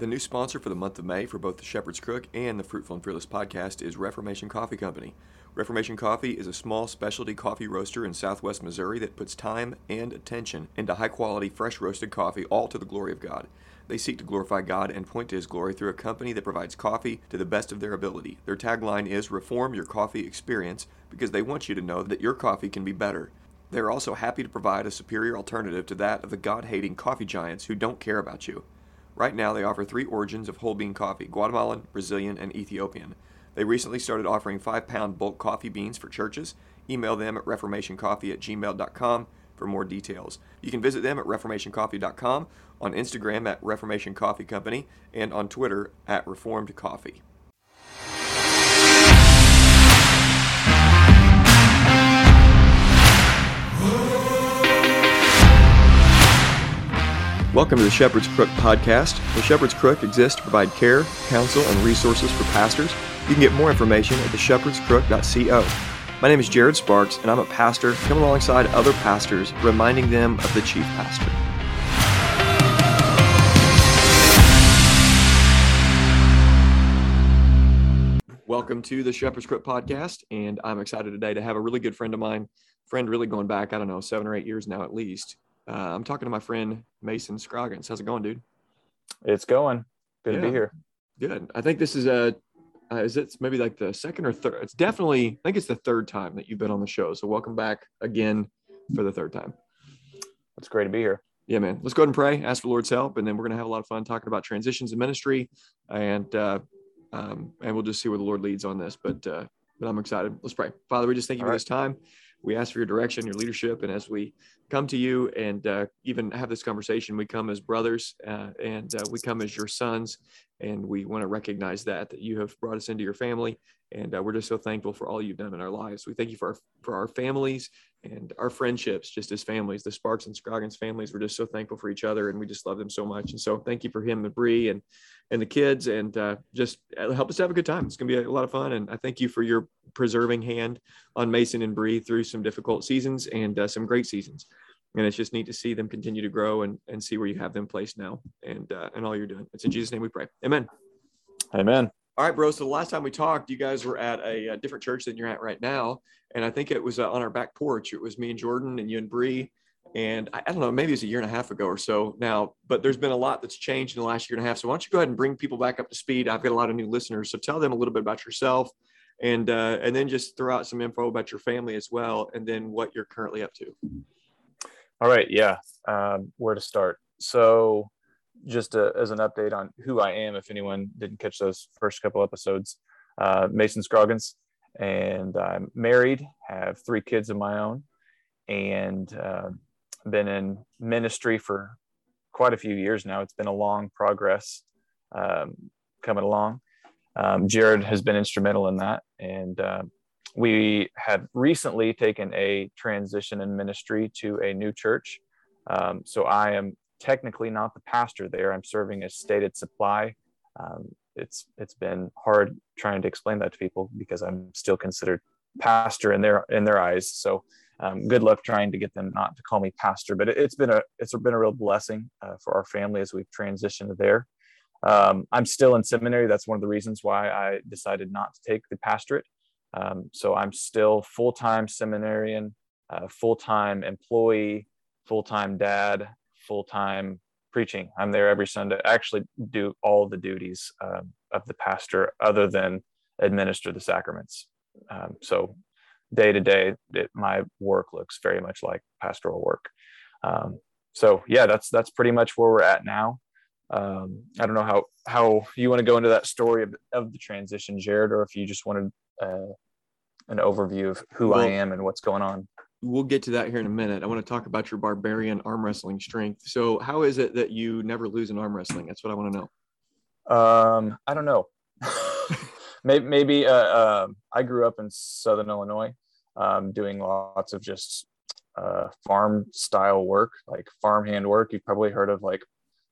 The new sponsor for the month of May for both the Shepherd's Crook and the Fruitful and Fearless podcast is Reformation Coffee Company. Reformation Coffee is a small specialty coffee roaster in southwest Missouri that puts time and attention into high quality, fresh roasted coffee, all to the glory of God. They seek to glorify God and point to His glory through a company that provides coffee to the best of their ability. Their tagline is Reform Your Coffee Experience because they want you to know that your coffee can be better. They are also happy to provide a superior alternative to that of the God hating coffee giants who don't care about you. Right now, they offer three origins of whole bean coffee Guatemalan, Brazilian, and Ethiopian. They recently started offering 5 pound bulk coffee beans for churches. Email them at reformationcoffee at gmail.com for more details. You can visit them at reformationcoffee.com, on Instagram at Reformation Coffee Company, and on Twitter at Reformed Coffee. Welcome to the Shepherd's Crook podcast. The Shepherd's Crook exists to provide care, counsel, and resources for pastors. You can get more information at theshepherdscrook.co. My name is Jared Sparks, and I'm a pastor coming alongside other pastors, reminding them of the chief pastor. Welcome to the Shepherd's Crook podcast, and I'm excited today to have a really good friend of mine, friend really going back, I don't know, seven or eight years now at least, uh, I'm talking to my friend Mason Scroggins. How's it going, dude? It's going. Good yeah. to be here. Good. I think this is a uh, is it maybe like the second or third? It's definitely I think it's the third time that you've been on the show. So welcome back again for the third time. It's great to be here. Yeah, man. Let's go ahead and pray, ask for Lord's help, and then we're gonna have a lot of fun talking about transitions in ministry, and uh, um, and we'll just see where the Lord leads on this. But uh, but I'm excited. Let's pray. Father, we just thank you All for right. this time we ask for your direction, your leadership. And as we come to you and uh, even have this conversation, we come as brothers uh, and uh, we come as your sons. And we want to recognize that, that you have brought us into your family. And uh, we're just so thankful for all you've done in our lives. We thank you for our, for our families and our friendships, just as families, the Sparks and Scroggins families. We're just so thankful for each other and we just love them so much. And so thank you for him and Bree and, and the kids and uh, just uh, help us have a good time. It's going to be a lot of fun. And I thank you for your preserving hand on Mason and Bree through some difficult seasons and uh, some great seasons. And it's just neat to see them continue to grow and, and see where you have them placed now and, uh, and all you're doing. It's in Jesus' name we pray. Amen. Amen. All right, bro. So the last time we talked, you guys were at a, a different church than you're at right now. And I think it was uh, on our back porch. It was me and Jordan and you and Bree. And I, I don't know, maybe it's a year and a half ago or so now, but there's been a lot that's changed in the last year and a half. So why don't you go ahead and bring people back up to speed? I've got a lot of new listeners. So tell them a little bit about yourself and uh, and then just throw out some info about your family as well, and then what you're currently up to. All right, yeah. Um, where to start? So, just a, as an update on who I am, if anyone didn't catch those first couple episodes, uh, Mason Scroggins, and I'm married, have three kids of my own, and uh, been in ministry for quite a few years now. It's been a long progress um, coming along um, Jared has been instrumental in that. And uh, we had recently taken a transition in ministry to a new church. Um, so I am technically not the pastor there. I'm serving as stated supply. Um, it's it's been hard trying to explain that to people because I'm still considered pastor in their in their eyes. So um, good luck trying to get them not to call me pastor. But it, has been a it's been a real blessing uh, for our family as we've transitioned there. Um, I'm still in seminary. That's one of the reasons why I decided not to take the pastorate. Um, so I'm still full time seminarian, uh, full time employee, full time dad, full time preaching. I'm there every Sunday. I actually do all the duties um, of the pastor other than administer the sacraments. Um, so day to day, my work looks very much like pastoral work. Um, so yeah, that's that's pretty much where we're at now um, I don't know how how you want to go into that story of, of the transition, Jared, or if you just wanted uh, an overview of who well, I am and what's going on. We'll get to that here in a minute. I want to talk about your barbarian arm wrestling strength. So, how is it that you never lose in arm wrestling? That's what I want to know. Um, I don't know. maybe maybe uh, uh, I grew up in Southern Illinois, um, doing lots of just uh, farm style work, like farmhand work. You've probably heard of like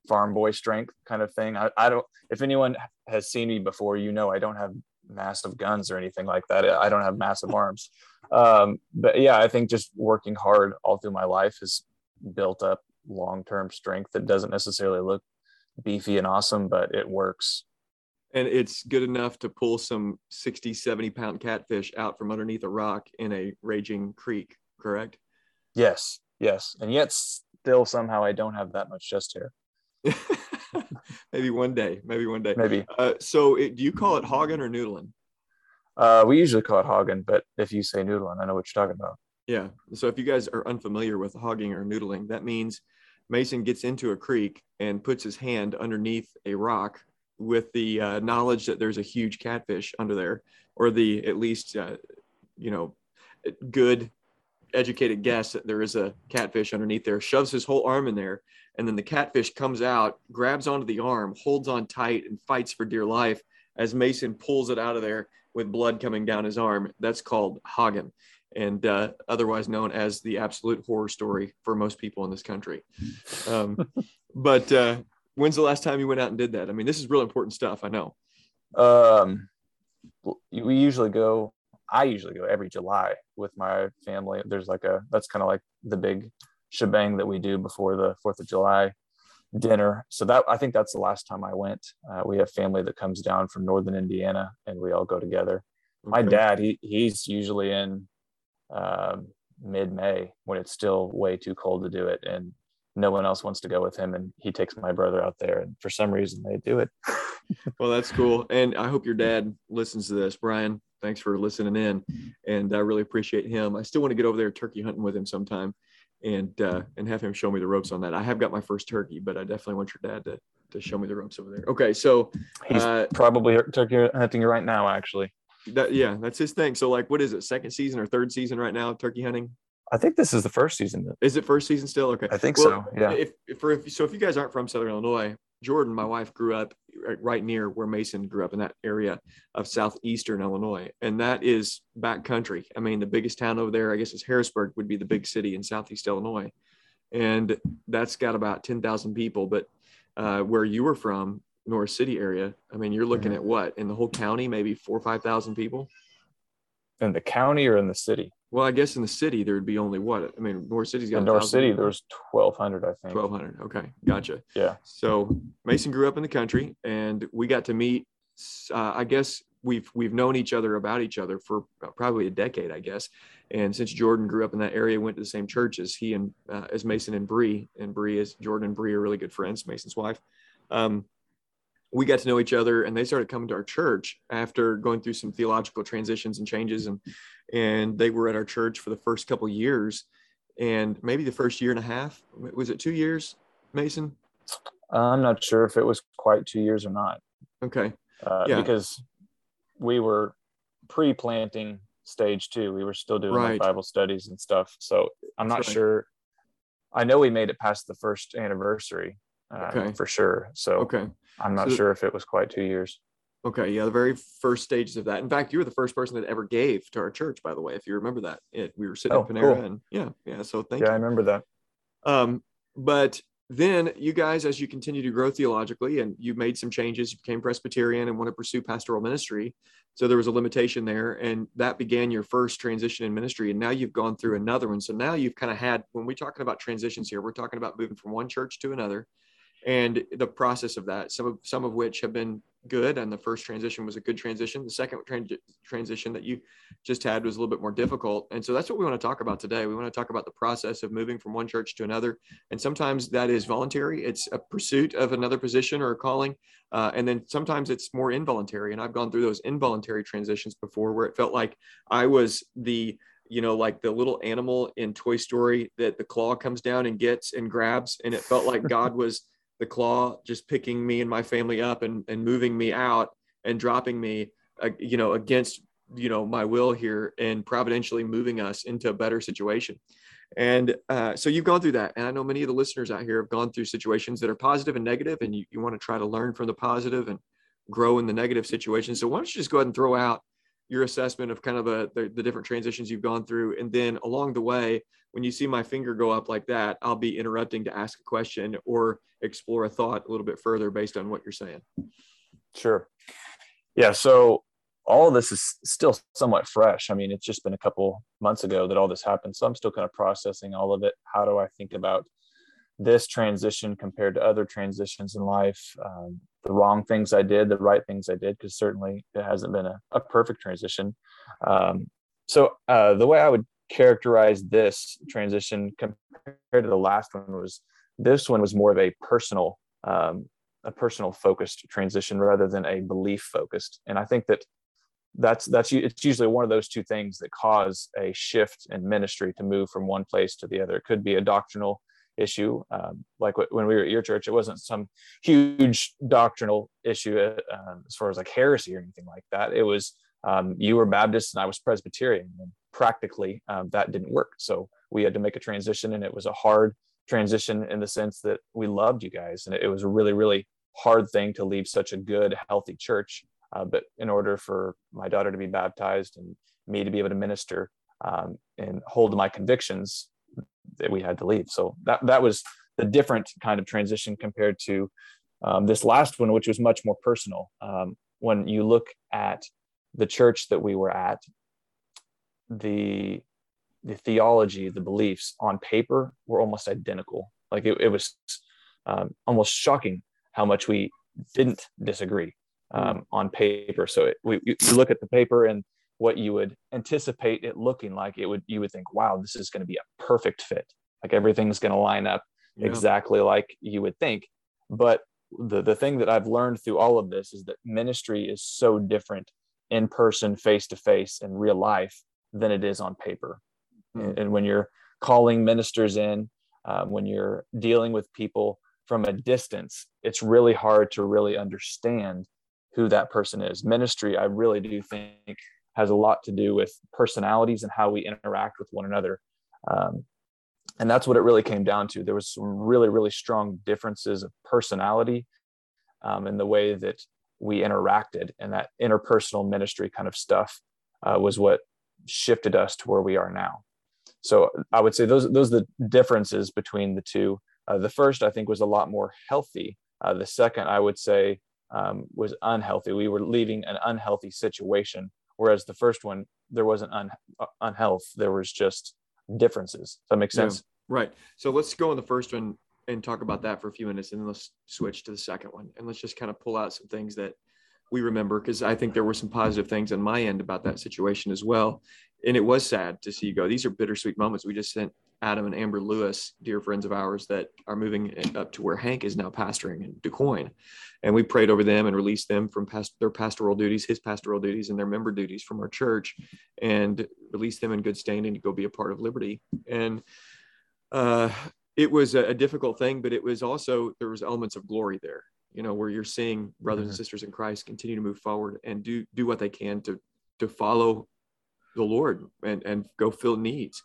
farm boy strength kind of thing. I, I don't, if anyone has seen me before, you know, I don't have massive guns or anything like that. I don't have massive arms. Um, but yeah, I think just working hard all through my life has built up long-term strength that doesn't necessarily look beefy and awesome, but it works. And it's good enough to pull some 60, 70 pound catfish out from underneath a rock in a raging creek, correct? Yes, yes. And yet still somehow I don't have that much chest hair. maybe one day, maybe one day. Maybe. Uh, so it, do you call it hogging or noodling? Uh, we usually call it hogging, but if you say noodling, I know what you're talking about. Yeah. So if you guys are unfamiliar with hogging or noodling, that means Mason gets into a creek and puts his hand underneath a rock with the uh, knowledge that there's a huge catfish under there, or the at least, uh, you know, good educated guess that there is a catfish underneath there, shoves his whole arm in there, and then the catfish comes out, grabs onto the arm, holds on tight, and fights for dear life as Mason pulls it out of there with blood coming down his arm. That's called hogging, and uh, otherwise known as the absolute horror story for most people in this country. Um, but uh, when's the last time you went out and did that? I mean, this is real important stuff. I know. Um, we usually go. I usually go every July with my family. There's like a that's kind of like the big shebang that we do before the Fourth of July dinner. So that I think that's the last time I went. Uh, we have family that comes down from northern Indiana, and we all go together. Okay. My dad, he he's usually in um, mid May when it's still way too cold to do it, and no one else wants to go with him. And he takes my brother out there, and for some reason they do it. well, that's cool, and I hope your dad listens to this, Brian. Thanks for listening in, and I really appreciate him. I still want to get over there turkey hunting with him sometime and uh, and have him show me the ropes on that. I have got my first turkey, but I definitely want your dad to to show me the ropes over there. Okay, so he's uh, probably turkey hunting right now, actually. That yeah, that's his thing. So like, what is it? Second season or third season right now? Turkey hunting. I think this is the first season. Is it first season still? Okay, I think well, so. Yeah. If, if for if so, if you guys aren't from Southern Illinois, Jordan, my wife, grew up right near where Mason grew up in that area of southeastern Illinois, and that is back country. I mean, the biggest town over there, I guess, is Harrisburg, would be the big city in southeast Illinois, and that's got about ten thousand people. But uh, where you were from, North City area, I mean, you're looking mm-hmm. at what in the whole county, maybe four or five thousand people. In the county or in the city? Well, I guess in the city there would be only what? I mean, North City's got. In North City, there's twelve hundred, I think. Twelve hundred. Okay, gotcha. Yeah. So Mason grew up in the country, and we got to meet. Uh, I guess we've we've known each other about each other for probably a decade, I guess. And since Jordan grew up in that area, went to the same church as he and uh, as Mason and Bree, and Bree is Jordan and Bree are really good friends. Mason's wife. Um, we got to know each other and they started coming to our church after going through some theological transitions and changes and and they were at our church for the first couple years and maybe the first year and a half was it two years mason i'm not sure if it was quite two years or not okay uh, yeah. because we were pre-planting stage two we were still doing right. like bible studies and stuff so i'm not right. sure i know we made it past the first anniversary uh, okay. for sure so okay I'm not so, sure if it was quite two years. Okay, yeah, the very first stages of that. In fact, you were the first person that ever gave to our church, by the way, if you remember that. It, we were sitting oh, in Panera, cool. and yeah, yeah. So thank yeah, you. I remember that. Um, but then you guys, as you continue to grow theologically, and you made some changes, you became Presbyterian and want to pursue pastoral ministry. So there was a limitation there, and that began your first transition in ministry. And now you've gone through another one. So now you've kind of had, when we're talking about transitions here, we're talking about moving from one church to another and the process of that some of some of which have been good and the first transition was a good transition. The second transition that you just had was a little bit more difficult. And so that's what we want to talk about today. We want to talk about the process of moving from one church to another. And sometimes that is voluntary. It's a pursuit of another position or a calling. Uh, and then sometimes it's more involuntary. And i've gone through those involuntary transitions before where it felt like i was the you know, like the little animal in Toy Story that the claw comes down and gets and grabs. And it felt like God was the claw just picking me and my family up and, and moving me out and dropping me, uh, you know, against, you know, my will here and providentially moving us into a better situation. And uh, so you've gone through that. And I know many of the listeners out here have gone through situations that are positive and negative, and you, you want to try to learn from the positive and grow in the negative situation. So why don't you just go ahead and throw out your assessment of kind of a, the, the different transitions you've gone through. And then along the way, when you see my finger go up like that, I'll be interrupting to ask a question or explore a thought a little bit further based on what you're saying. Sure. Yeah. So all of this is still somewhat fresh. I mean, it's just been a couple months ago that all this happened. So I'm still kind of processing all of it. How do I think about this transition compared to other transitions in life, um, the wrong things I did, the right things I did, because certainly it hasn't been a, a perfect transition. Um, so uh, the way I would characterize this transition compared to the last one was this one was more of a personal um, a personal focused transition rather than a belief focused. And i think that that's that's it's usually one of those two things that cause a shift in ministry to move from one place to the other. It could be a doctrinal issue um, like when we were at your church it wasn't some huge doctrinal issue uh, um, as far as like heresy or anything like that. It was um, you were baptist and i was presbyterian. And practically um, that didn't work. So we had to make a transition and it was a hard transition in the sense that we loved you guys and it was a really really hard thing to leave such a good healthy church uh, but in order for my daughter to be baptized and me to be able to minister um, and hold my convictions that we had to leave. So that that was the different kind of transition compared to um, this last one which was much more personal. Um, when you look at the church that we were at the the theology, the beliefs on paper were almost identical. Like it, it was um, almost shocking how much we didn't disagree um, hmm. on paper. So it, we you look at the paper and what you would anticipate it looking like, it would you would think, wow, this is going to be a perfect fit. Like everything's going to line up yeah. exactly like you would think. But the the thing that I've learned through all of this is that ministry is so different in person, face to face, in real life than it is on paper. Mm. And when you're calling ministers in, um, when you're dealing with people from a distance, it's really hard to really understand who that person is. Ministry, I really do think, has a lot to do with personalities and how we interact with one another. Um, and that's what it really came down to. There was some really, really strong differences of personality um, in the way that we interacted, and that interpersonal ministry kind of stuff uh, was what shifted us to where we are now. So I would say those those are the differences between the two. Uh, the first I think was a lot more healthy. Uh, the second I would say um, was unhealthy. We were leaving an unhealthy situation, whereas the first one there wasn't un- uh, unhealth. There was just differences. Does that make sense? Yeah, right. So let's go on the first one and talk about that for a few minutes, and then let's switch to the second one, and let's just kind of pull out some things that we remember because I think there were some positive things on my end about that situation as well. And it was sad to see you go. These are bittersweet moments. We just sent Adam and Amber Lewis, dear friends of ours that are moving up to where Hank is now pastoring in DuQuoin. And we prayed over them and released them from past, their pastoral duties, his pastoral duties, and their member duties from our church, and released them in good standing to go be a part of Liberty. And uh, it was a difficult thing, but it was also, there was elements of glory there you know where you're seeing brothers mm-hmm. and sisters in christ continue to move forward and do do what they can to to follow the lord and and go fill needs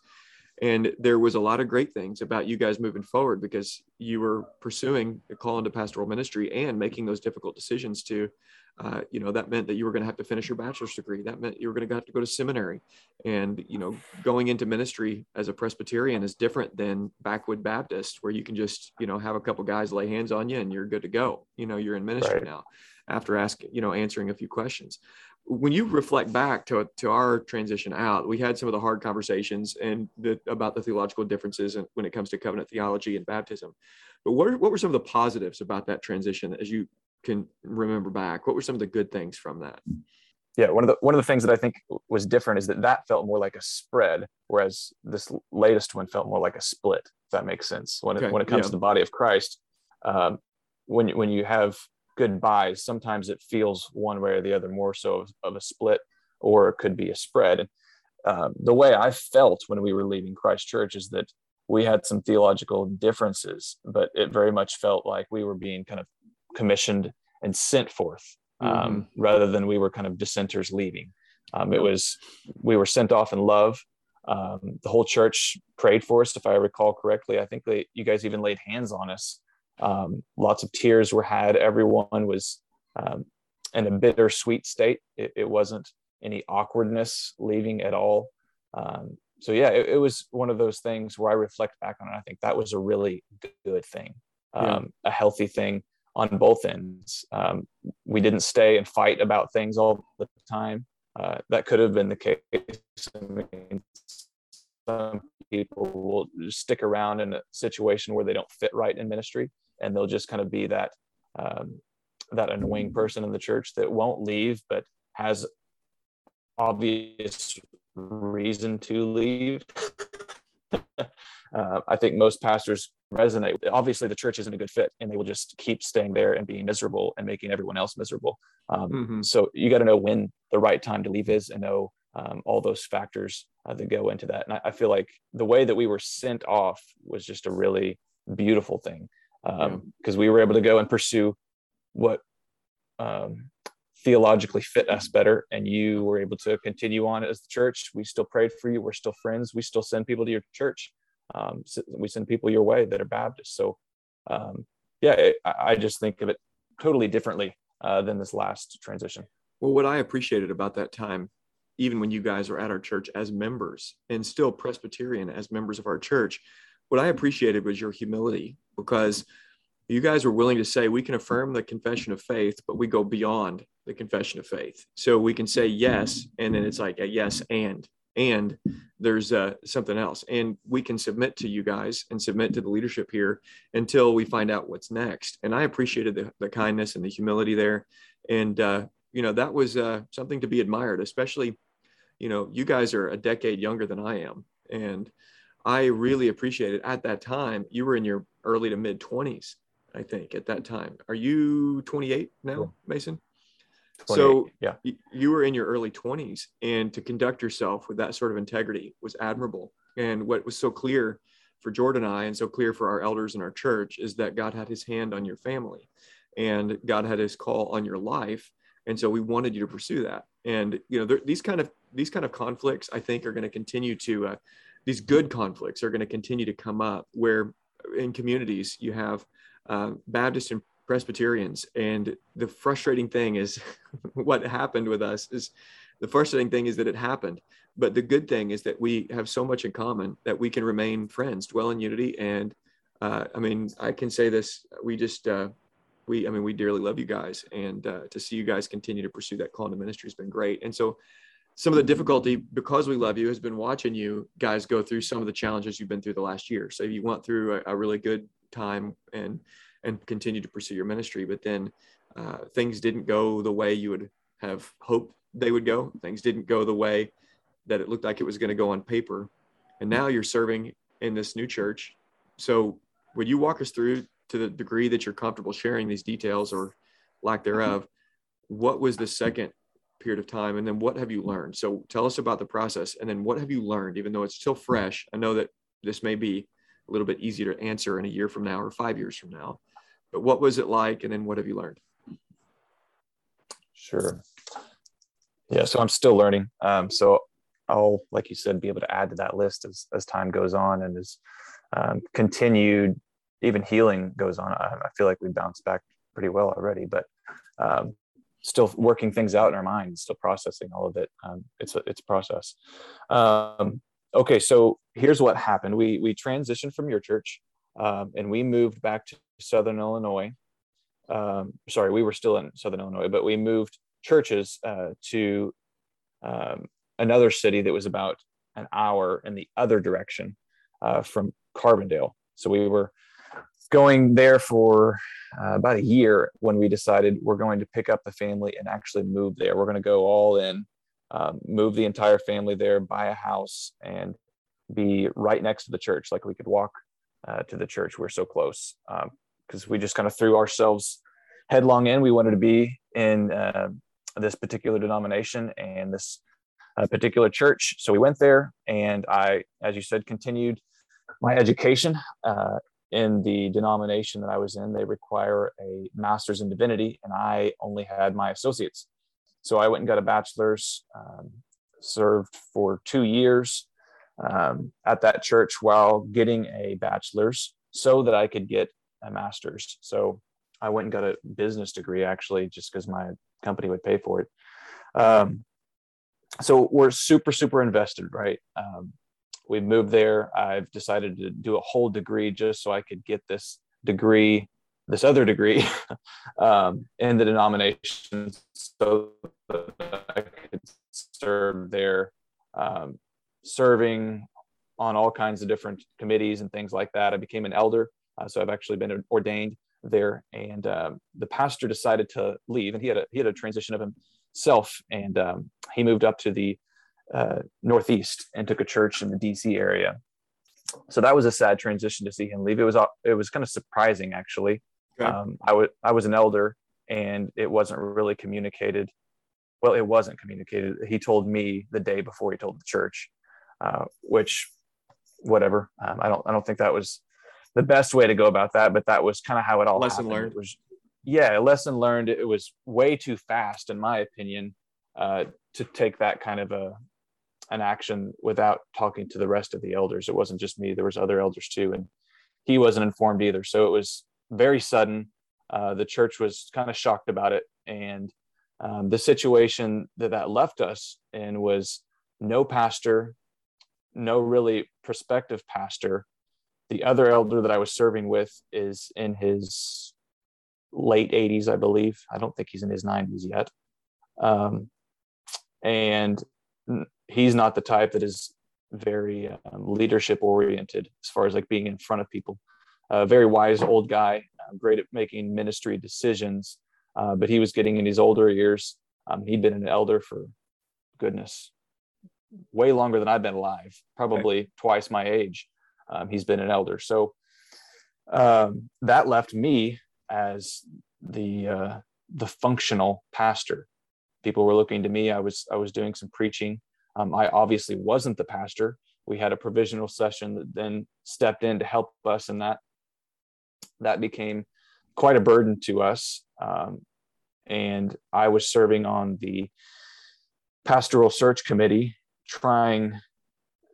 and there was a lot of great things about you guys moving forward because you were pursuing a call into pastoral ministry and making those difficult decisions to uh, you know that meant that you were going to have to finish your bachelor's degree. That meant you were going to have to go to seminary. And you know going into ministry as a presbyterian is different than backwood baptist where you can just you know have a couple guys lay hands on you and you're good to go. You know you're in ministry right. now after asking you know answering a few questions when you reflect back to, to our transition out we had some of the hard conversations and the, about the theological differences and when it comes to covenant theology and baptism but what, are, what were some of the positives about that transition as you can remember back? What were some of the good things from that? Yeah, one of the one of the things that I think was different is that that felt more like a spread, whereas this latest one felt more like a split. If that makes sense. When okay, it, when it comes yeah. to the body of Christ, um, when when you have goodbyes, sometimes it feels one way or the other more so of, of a split, or it could be a spread. And um, the way I felt when we were leaving Christ Church is that we had some theological differences, but it very much felt like we were being kind of commissioned and sent forth um, mm-hmm. rather than we were kind of dissenters leaving. Um, it was we were sent off in love. Um, the whole church prayed for us, if I recall correctly. I think that you guys even laid hands on us. Um, lots of tears were had. Everyone was um, in a bittersweet state. It, it, wasn't any awkwardness leaving at all. Um, so yeah, it, it, was one of those things where I reflect back on it. I think that was a really good thing, yeah. a healthy thing on both ends. Um, we didn't stay and fight about things all the time. Uh, that could have been the case. I mean, some people will stick around in a situation where they don't fit right in ministry, and they'll just kind of be that um, that annoying person in the church that won't leave, but has obvious reason to leave. uh, I think most pastors resonate. Obviously, the church isn't a good fit, and they will just keep staying there and being miserable and making everyone else miserable. Um, mm-hmm. So you got to know when the right time to leave is, and know um, all those factors uh, that go into that. And I, I, feel like the way that we were sent off was just a really beautiful thing because um, yeah. we were able to go and pursue what um, theologically fit us better and you were able to continue on as the church. We still prayed for you. We're still friends. We still send people to your church. Um, we send people your way that are baptists so um, yeah it, i just think of it totally differently uh, than this last transition. Well what i appreciated about that time even when you guys were at our church as members and still presbyterian as members of our church what i appreciated was your humility because you guys were willing to say we can affirm the confession of faith, but we go beyond the confession of faith. So we can say yes, and then it's like a yes and and there's uh, something else, and we can submit to you guys and submit to the leadership here until we find out what's next. And I appreciated the, the kindness and the humility there, and uh, you know that was uh, something to be admired, especially you know you guys are a decade younger than I am, and I really appreciated it at that time you were in your early to mid 20s I think, at that time. Are you 28 now, Mason? So yeah, you were in your early 20s, and to conduct yourself with that sort of integrity was admirable. And what was so clear for Jordan and I, and so clear for our elders in our church, is that God had His hand on your family, and God had His call on your life, and so we wanted you to pursue that. And you know, there, these kind of these kind of conflicts, I think, are going to continue to uh, these good conflicts are going to continue to come up where in communities you have uh, Baptists and Presbyterians. And the frustrating thing is what happened with us is the frustrating thing is that it happened. But the good thing is that we have so much in common that we can remain friends, dwell in unity. And uh, I mean, I can say this, we just, uh, we, I mean, we dearly love you guys. And uh, to see you guys continue to pursue that call to ministry has been great. And so some of the difficulty because we love you has been watching you guys go through some of the challenges you've been through the last year. So you went through a, a really good time and and continue to pursue your ministry. But then uh, things didn't go the way you would have hoped they would go. Things didn't go the way that it looked like it was going to go on paper. And now you're serving in this new church. So would you walk us through to the degree that you're comfortable sharing these details or lack thereof? What was the second period of time? And then what have you learned? So tell us about the process and then what have you learned, even though it's still fresh? I know that this may be a little bit easier to answer in a year from now or five years from now. But what was it like? And then what have you learned? Sure. Yeah, so I'm still learning. Um, so I'll, like you said, be able to add to that list as, as time goes on and as um, continued, even healing goes on. I, I, feel like we bounced back pretty well already, but um, still working things out in our minds, still processing all of it. Um, it's a, it's a process. Um, okay, so here's what happened. We we transitioned from your church, um, and we moved back to Southern Illinois. Um, sorry, we were still in Southern Illinois, but we moved churches uh, to um, another city that was about an hour in the other direction uh, from Carbondale. So we were going there for uh, about a year when we decided we're going to pick up the family and actually move there. We're going to go all in um, move the entire family there, buy a house, and be right next to the church. Like we could walk uh, to the church. We're so close because um, we just kind of threw ourselves headlong in. We wanted to be in uh, this particular denomination and this uh, particular church. So we went there, and I, as you said, continued my education uh, in the denomination that I was in. They require a master's in divinity, and I only had my associates. So I went and got a bachelor's, um, served for two years um, at that church while getting a bachelor's so that I could get a master's. So I went and got a business degree actually, just because my company would pay for it. Um, so we're super, super invested, right? Um, we moved there. I've decided to do a whole degree just so I could get this degree this other degree um, in the denomination so that I could serve there, um, serving on all kinds of different committees and things like that. I became an elder, uh, so I've actually been ordained there. And um, the pastor decided to leave, and he had a he had a transition of himself, and um, he moved up to the uh, Northeast and took a church in the DC area. So that was a sad transition to see him leave. It was it was kind of surprising actually. Okay. Um, I was I was an elder, and it wasn't really communicated. Well, it wasn't communicated. He told me the day before he told the church, uh, which, whatever. Um, I don't I don't think that was the best way to go about that, but that was kind of how it all lesson happened. learned. Was yeah, a lesson learned. It was way too fast, in my opinion, uh, to take that kind of a an action without talking to the rest of the elders. It wasn't just me; there was other elders too, and he wasn't informed either. So it was very sudden. Uh, the church was kind of shocked about it, and um, the situation that that left us in was no pastor, no really prospective pastor. The other elder that I was serving with is in his late 80s, I believe. I don't think he's in his 90s yet. Um, and he's not the type that is very um, leadership oriented as far as like being in front of people. A uh, very wise old guy, uh, great at making ministry decisions, uh, but he was getting in his older years. Um, he'd been an elder for goodness, way longer than I've been alive, probably okay. twice my age. Um, he's been an elder. So um, that left me as the uh, the functional pastor. People were looking to me. I was I was doing some preaching. Um, I obviously wasn't the pastor. We had a provisional session that then stepped in to help us, and that that became quite a burden to us. Um, and I was serving on the pastoral search committee, trying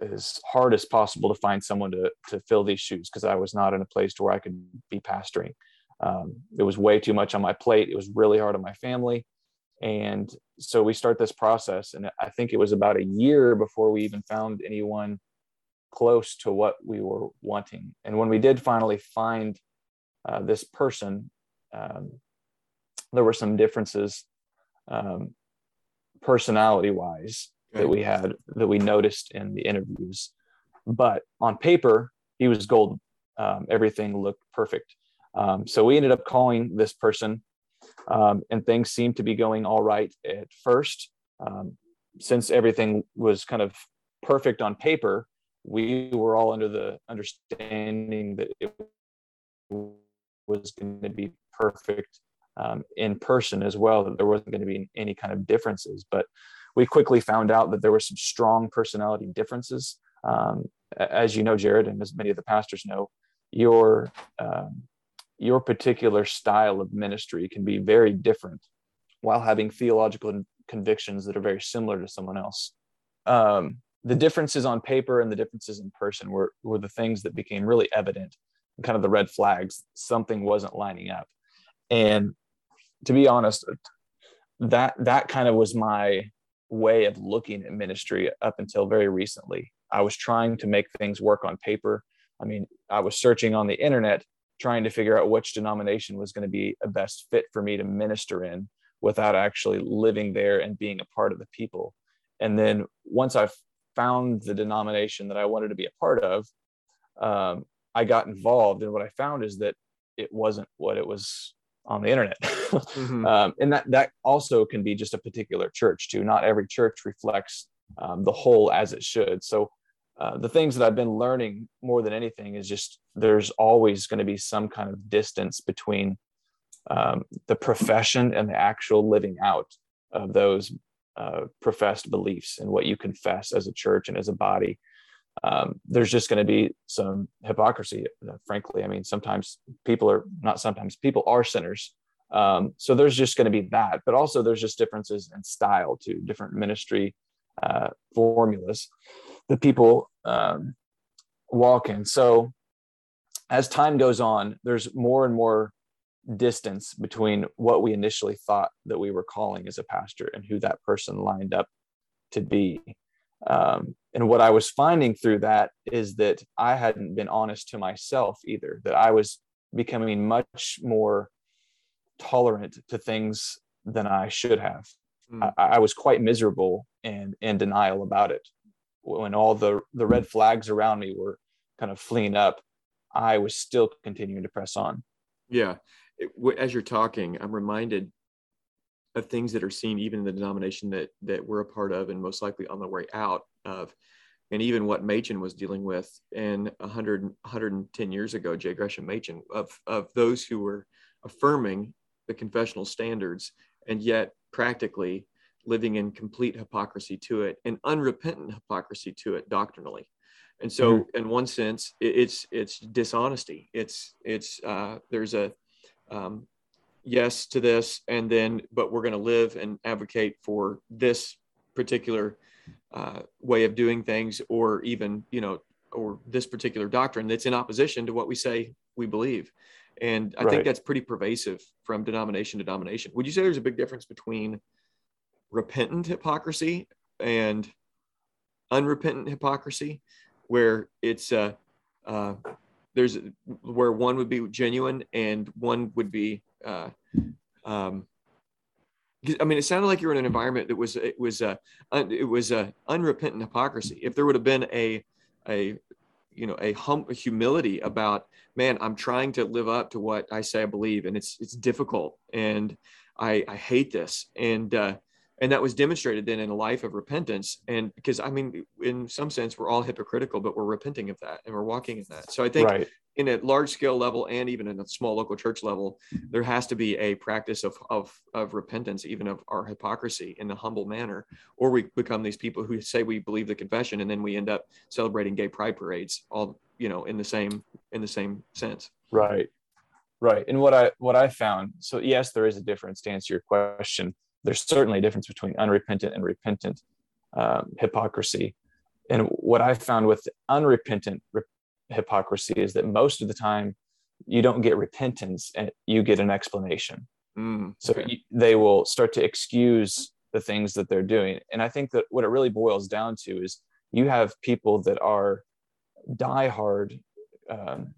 as hard as possible to find someone to to fill these shoes because I was not in a place to where I could be pastoring. Um, it was way too much on my plate. It was really hard on my family, and so we start this process. And I think it was about a year before we even found anyone close to what we were wanting. And when we did finally find uh, this person, um, there were some differences um, personality wise that we had that we noticed in the interviews but on paper he was golden um, everything looked perfect um, so we ended up calling this person um, and things seemed to be going all right at first. Um, since everything was kind of perfect on paper we were all under the understanding that it was going to be perfect um, in person as well that there wasn't going to be any kind of differences. But we quickly found out that there were some strong personality differences. Um, as you know jared and as many of the pastors know your um, your particular style of ministry can be very different while having theological convictions that are very similar to someone else um, the differences on paper and the differences in person were, were the things that became really evident kind of the red flags something wasn't lining up and to be honest, that that kind of was my way of looking at ministry up until very recently. I was trying to make things work on paper. I mean, I was searching on the internet trying to figure out which denomination was going to be a best fit for me to minister in without actually living there and being a part of the people. And then once I found the denomination that I wanted to be a part of, um, I got involved. And what I found is that it wasn't what it was on the internet mm-hmm. um, and that that also can be just a particular church too not every church reflects um, the whole as it should so uh, the things that i've been learning more than anything is just there's always going to be some kind of distance between um, the profession and the actual living out of those uh, professed beliefs and what you confess as a church and as a body um, there's just going to be some hypocrisy. Uh, frankly, I mean, sometimes people are not sometimes people are sinners. Um, so there's just going to be that, but also there's just differences in style to different ministry uh, formulas that people um, walk in. So as time goes on, there's more and more distance between what we initially thought that we were calling as a pastor and who that person lined up to be. Um, and what I was finding through that is that I hadn't been honest to myself either, that I was becoming much more tolerant to things than I should have. Mm. I, I, was quite miserable and in denial about it when all the the red flags around me were kind of fleeing up, I was still continuing to press on. Yeah, it, as you're talking, I'm reminded of things that are seen even in the denomination that that we're a part of, and most likely on the way out of, and even what Machen was dealing with in 100 110 years ago, J. Gresham Machen, of of those who were affirming the confessional standards and yet practically living in complete hypocrisy to it and unrepentant hypocrisy to it doctrinally and so mm-hmm. in one sense it's it's dishonesty it's it's uh, there's a um, yes to this and then but we're going to live and advocate for this particular uh, way of doing things or even you know or this particular doctrine that's in opposition to what we say we believe and i right. think that's pretty pervasive from denomination to denomination would you say there's a big difference between repentant hypocrisy and unrepentant hypocrisy where it's uh, uh, there's where one would be genuine and one would be uh, um, I mean, it sounded like you were in an environment that was it was a it was a unrepentant hypocrisy. If there would have been a a you know a hum a humility about man, I'm trying to live up to what I say I believe, and it's it's difficult, and I I hate this, and uh, and that was demonstrated then in a life of repentance. And because i mean in some sense we're all hypocritical but we're repenting of that and we're walking in that. So i think right. in a large scale level and even in a small local church level there has to be a practice of, of, of repentance even of our hypocrisy in a humble manner or we become these people who say we believe the confession and then we end up celebrating gay pride parades all you know in the same in the same sense. Right. Right. And what i what i found so yes there is a difference to answer your question there's certainly a difference between unrepentant and repentant um, hypocrisy. And what I found with unrepentant re- hypocrisy is that most of the time you don't get repentance and you get an explanation. Mm, so they will start to excuse the things that they're doing. And I think that what it really boils down to is you have people that are diehard, um,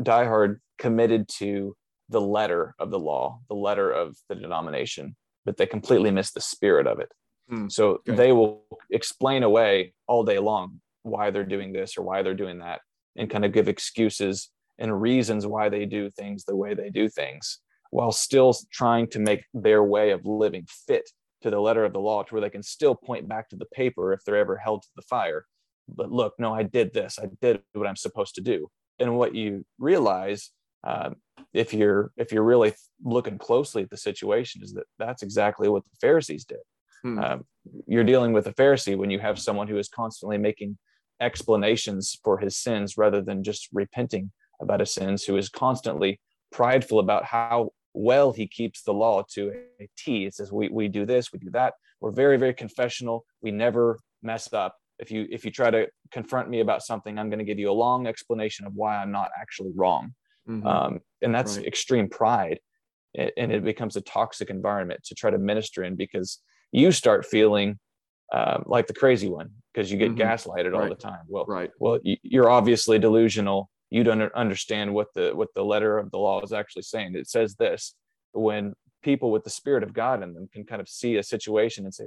diehard committed to the letter of the law, the letter of the denomination, but they completely miss the spirit of it. Mm, so they will explain away all day long why they're doing this or why they're doing that and kind of give excuses and reasons why they do things the way they do things while still trying to make their way of living fit to the letter of the law to where they can still point back to the paper if they're ever held to the fire. But look no i did this. I did what i'm supposed to do. And what you realize um, if you're if you're really looking closely at the situation is that that's exactly what the pharisees did. Hmm. um, you're dealing with a pharisee when you have someone who is constantly making explanations for his sins rather than just repenting about his sins who is constantly prideful about how well he keeps the law to a t. It says we, we do this we do that. We're very very confessional. We never mess up. If you if you try to confront me about something i'm going to give you a long explanation of why i'm not actually wrong Mm-hmm. Um, and that's right. extreme pride. And it becomes a toxic environment to try to minister in because you start feeling um, like the crazy one because you get mm-hmm. gaslighted right. all the time. Well, right. Well, you're obviously delusional. You don't understand what the what the letter of the law is actually saying. It says this. When people with the spirit of God in them can kind of see a situation and say,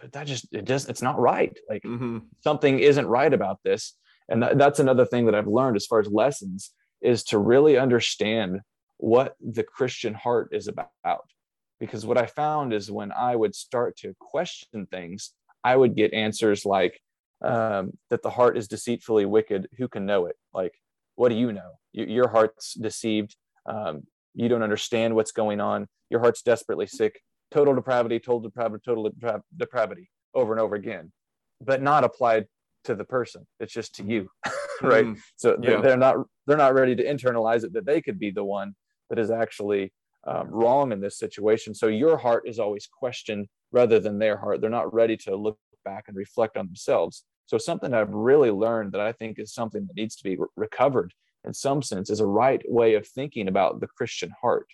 "But that just it just it's not right. Like mm-hmm. something isn't right about this." And that, that's another thing that I've learned as far as lessons is to really understand what the Christian heart is about. Because what I found is when I would start to question things, I would get answers like um, that the heart is deceitfully wicked. Who can know it? Like, what do you know? your heart's deceived. Um, you don't understand what's going on. Your heart's desperately sick. Total depravity, total depravity, total depravity over and over again, but not applied to the person. It's just to you. right mm, so yeah. they're not they're not ready to internalize it that they could be the one that is actually um, wrong in this situation. So your heart is always questioned rather than their heart. They're not ready to look back and reflect on themselves. So something i've really learned that i think is something that needs to be re- recovered in some sense is a right way of thinking about the christian heart.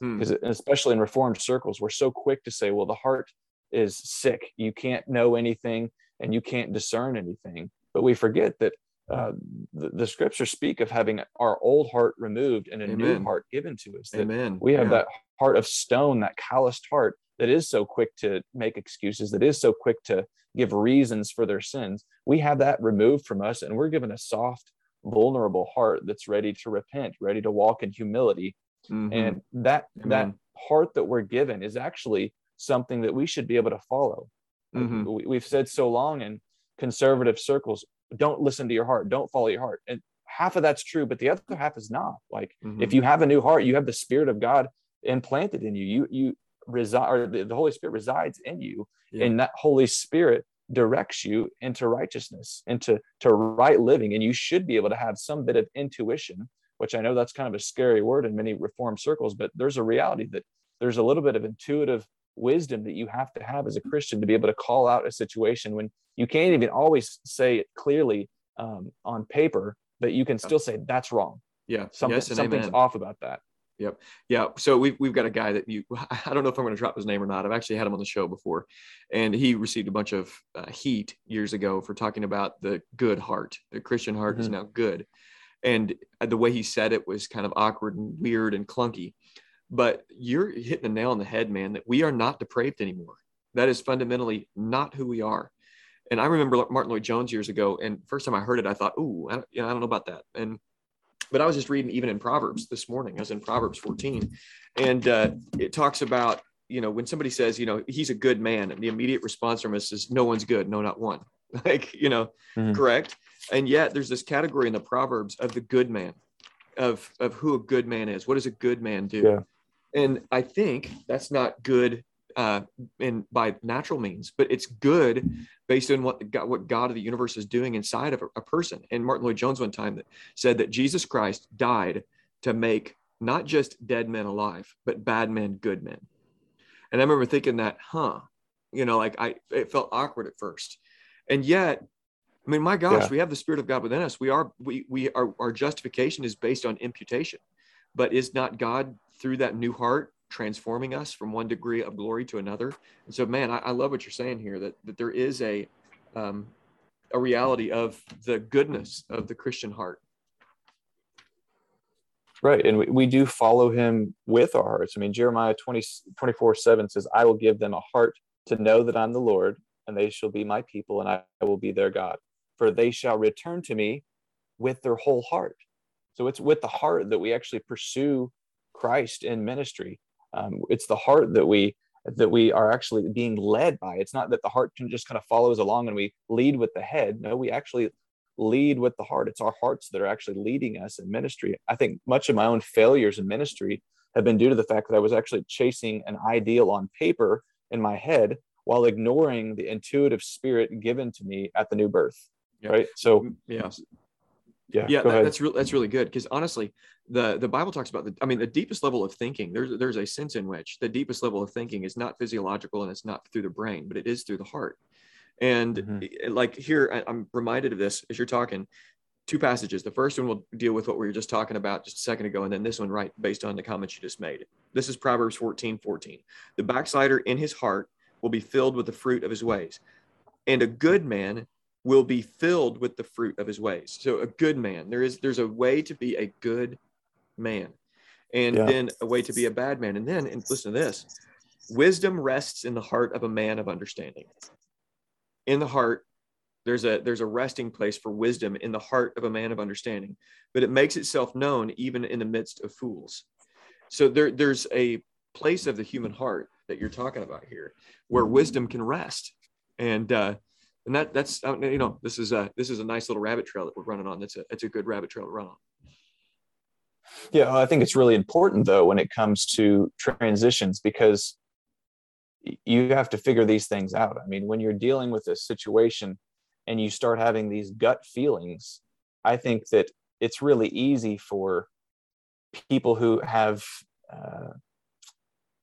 Because hmm. especially in reformed circles we're so quick to say well the heart is sick. You can't know anything and you can't discern anything. But we forget that uh, the, the, scriptures speak of having our old heart removed and a Amen. new heart given to us. Amen. We have yeah. that heart of stone, that calloused heart that is so quick to make excuses, that is so quick to give reasons for their sins, we have that removed from us and we're given a soft, vulnerable heart that's ready to repent, ready to walk in humility. Mm-hmm. And that Amen. that heart that we're given is actually something that we should be able to follow. Mm-hmm. We, have said so long in conservative circles, don't listen to your heart, don't follow your heart. And half of that's true, but the other half is not. Like mm-hmm. if you have a new heart, you have the spirit of God implanted in you. You you reside or the, the Holy Spirit resides in you, yeah. and that Holy Spirit directs you into righteousness, into to right living. And you should be able to have some bit of intuition, which I know that's kind of a scary word in many reform circles, but there's a reality that there's a little bit of intuitive wisdom that you have to have as a Christian to be able to call out a situation when you can't even always say it clearly um, on paper, but you can still say that's wrong. Yeah, something, yes something's amen. off about that. Yep. Yeah. So we've, we've got a guy that you, I don't know if I'm going to drop his name or not. I've actually had him on the show before and he received a bunch of uh, heat years ago for talking about the good heart. The Christian heart mm-hmm. is now good. And the way he said it was kind of awkward and weird and clunky, but you're hitting the nail on the head, man, that we are not depraved anymore. That is fundamentally not who we are. And I remember Martyn Lloyd-Jones years ago. And first time I heard it, I thought, Ooh, I, you know, I don't know about that. And but I was just reading even in Proverbs this morning. I was in Proverbs 14, and uh, it talks about you know when somebody says you know he's a good man, and the immediate response from us is no one's good, no not one. Like you know, mm-hmm. correct. And yet there's this category in the Proverbs of the good man, of of who a good man is. What does a good man do? Yeah. And I think that's not good uh, and by natural means, but it's good based on what God, what God of the universe is doing inside of a, a person. And Martyn Lloyd-Jones one time that said that Jesus Christ died to make not just dead men alive, but bad men good men. And I remember thinking that, huh, you know, like I it felt awkward at first, and yet. I mean, my gosh, yeah. we have the Spirit of God within us. We are, we, we are, our justification is based on imputation, but is not God through that new heart transforming us from one degree of glory to another. And so, man, I, I love what you're saying here that, that there is a, um, a reality of the goodness of the Christian heart. Right. And we, we do follow him with our hearts. I mean, Jeremiah 20, 24 7 says, I will give them a heart to know that I'm the Lord, and they shall be my people, and I will be their God. For they shall return to me with their whole heart. So it's with the heart that we actually pursue Christ in ministry. Um, it's the heart that we that we are actually being led by. It's not that the heart can just kind of follows along and we lead with the head. No we actually lead with the heart. It's our hearts that are actually leading us in ministry. I think much of my own failures in ministry have been due to the fact that i was actually chasing an ideal on paper in my head while ignoring the intuitive spirit given to me at the new birth yeah. right? So yeah yeah yeah that, that's really that's really good because honestly the the bible talks about the i mean the deepest level of thinking there's there's a sense in which the deepest level of thinking is not physiological and it's not through the brain but it is through the heart. And mm-hmm. like here i'm reminded of this as you're talking two passages. The first one will deal with what we were just talking about just a second ago and then this one right based on the comments you just made. This is proverbs 14 14 the backslider in his heart will be filled with the fruit of his ways and a good man will be filled with the fruit of his ways. So a good man, there is there's a way to be a good man, and yeah. then a way to be a bad man. And then and listen to this: wisdom rests in the heart of a man of understanding. In the heart, there's a there's a resting place for wisdom in the heart of a man of understanding, but it makes itself known even in the midst of fools. So there there's a place of the human heart that you're talking about here where wisdom can rest. And uh, and that that's uh, you know this is a this is a nice little rabbit trail that we're running on. That's a it's a good rabbit trail to run on. Yeah, I think it's really important though when it comes to transitions because you have to figure these things out. I mean, when you're dealing with a situation and you start having these gut feelings, I think that it's really easy for people who have uh,